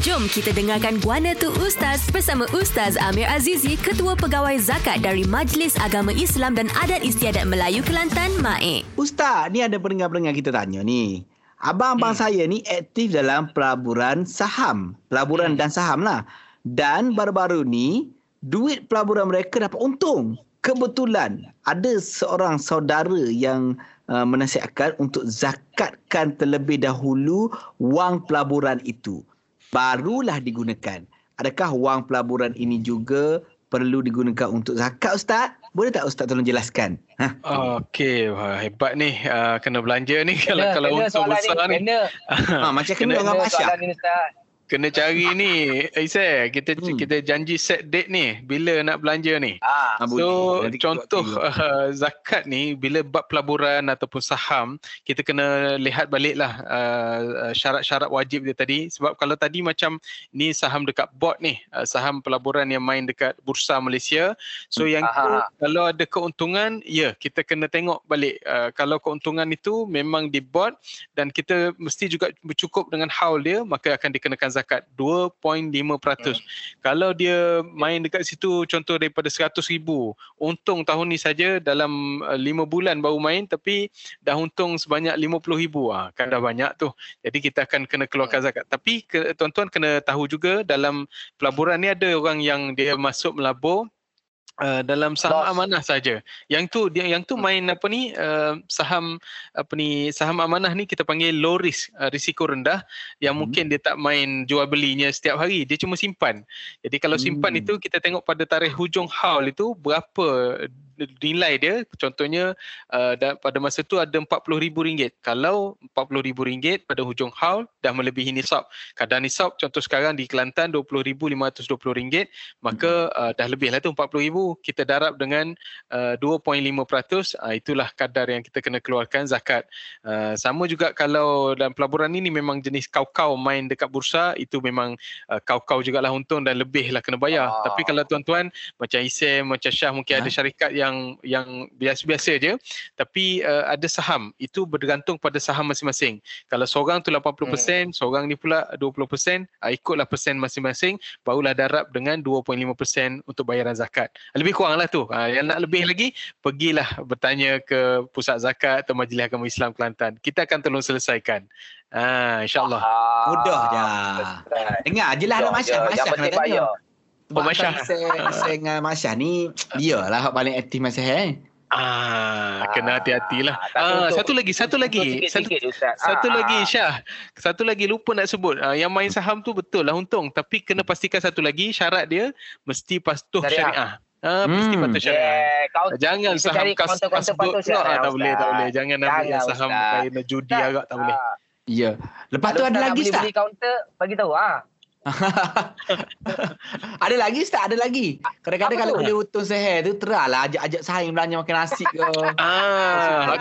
Jom kita dengarkan Guana Tu Ustaz bersama Ustaz Amir Azizi, Ketua Pegawai Zakat dari Majlis Agama Islam dan Adat Istiadat Melayu Kelantan, MAE. Ustaz, ni ada pendengar-pendengar kita tanya ni. Abang-abang hmm. saya ni aktif dalam pelaburan saham. Pelaburan hmm. dan saham lah. Dan baru-baru ni, duit pelaburan mereka dapat untung. Kebetulan ada seorang saudara yang uh, menasihatkan untuk zakatkan terlebih dahulu wang pelaburan itu barulah digunakan. Adakah wang pelaburan ini juga perlu digunakan untuk zakat Ustaz? Boleh tak Ustaz tolong jelaskan? Ha? Okey, wah, hebat ni. Uh, kena belanja ni kalau kena, kalau kena untuk besar ni. Kena. ha, macam kena, kena dengan Masya. Kena cari ni Isa kita hmm. kita janji set date ni bila nak belanja ni. Ah, so boleh. contoh uh, zakat ni bila bab pelaburan ataupun saham kita kena lihat baliklah uh, syarat-syarat wajib dia tadi sebab kalau tadi macam ni saham dekat board ni uh, saham pelaburan yang main dekat bursa Malaysia. So yang tu kalau ada keuntungan ya kita kena tengok balik uh, kalau keuntungan itu memang di board dan kita mesti juga bercukup dengan haul dia maka akan dikenakan zakat 2.5%. Hmm. Kalau dia main dekat situ contoh daripada 100 ribu, untung tahun ni saja dalam uh, 5 bulan baru main tapi dah untung sebanyak 50 ribu. Ah, kan dah banyak tu. Jadi kita akan kena keluarkan hmm. zakat. Tapi ke, tuan-tuan kena tahu juga dalam pelaburan ni ada orang yang dia masuk melabur Uh, dalam saham Loss. amanah saja. Yang tu dia yang tu main apa ni uh, saham apa ni saham amanah ni kita panggil low risk, uh, risiko rendah yang hmm. mungkin dia tak main jual belinya setiap hari, dia cuma simpan. Jadi kalau simpan hmm. itu kita tengok pada tarikh hujung haul itu berapa nilai dia contohnya uh, pada masa tu ada RM40,000 kalau RM40,000 pada hujung haul dah melebihi nisab. Kadar nisab contoh sekarang di Kelantan RM20,520 maka uh, dah lebih lah tu RM40,000 kita darab dengan uh, 2.5% uh, itulah kadar yang kita kena keluarkan zakat. Uh, sama juga kalau dalam pelaburan ini memang jenis kau-kau main dekat bursa itu memang uh, kau-kau jugalah untung dan lebih lah kena bayar. Ah. tapi kalau tuan-tuan macam Isem macam Syah mungkin ha? ada syarikat yang yang yang biasa-biasa je tapi uh, ada saham itu bergantung pada saham masing-masing kalau seorang tu 80% hmm. seorang ni pula 20% uh, ikutlah persen masing-masing barulah darab dengan 2.5% untuk bayaran zakat lebih kurang lah tu uh, yang nak lebih lagi pergilah bertanya ke pusat zakat atau majlis agama Islam Kelantan kita akan tolong selesaikan Ah, InsyaAllah. Mudah je. Dengar je lah nak Masya. Masya kena tanya. Oh, Masya. Saya dengan Masya ni, dia lah yang paling aktif Masya. Eh. Ah, kena hati-hatilah. Ah, ah satu lagi, satu lagi. Satu, satu ah, lagi Syah. Satu lagi lupa nak sebut. Ah, yang main saham tu betul lah untung, tapi kena pastikan satu lagi syarat dia mesti patuh syariah. Ah, hmm. mesti patuh syariah. Yeah, kau, Jangan saham kas kas patuh syariah. Tak boleh, tak boleh. Jangan ambil yang saham kain judi agak tak boleh. Ya. Lepas tu ada lagi Ustaz. Beli counter bagi tahu ah. ada lagi Ustaz, ada lagi. Kadang-kadang kalau boleh untung seher tu teralah ajak-ajak saing belanja makan nasi ke. ah,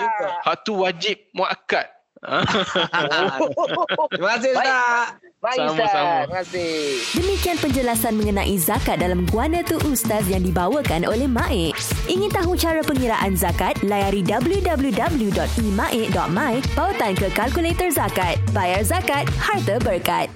hatu wajib muakkad. Terima kasih Ustaz. Baik, Sama-sama. Terima kasih. Demikian penjelasan mengenai zakat dalam Guana Tu Ustaz yang dibawakan oleh Maik. Ingin tahu cara pengiraan zakat? Layari www.imaik.my pautan ke kalkulator zakat. Bayar zakat, harta berkat.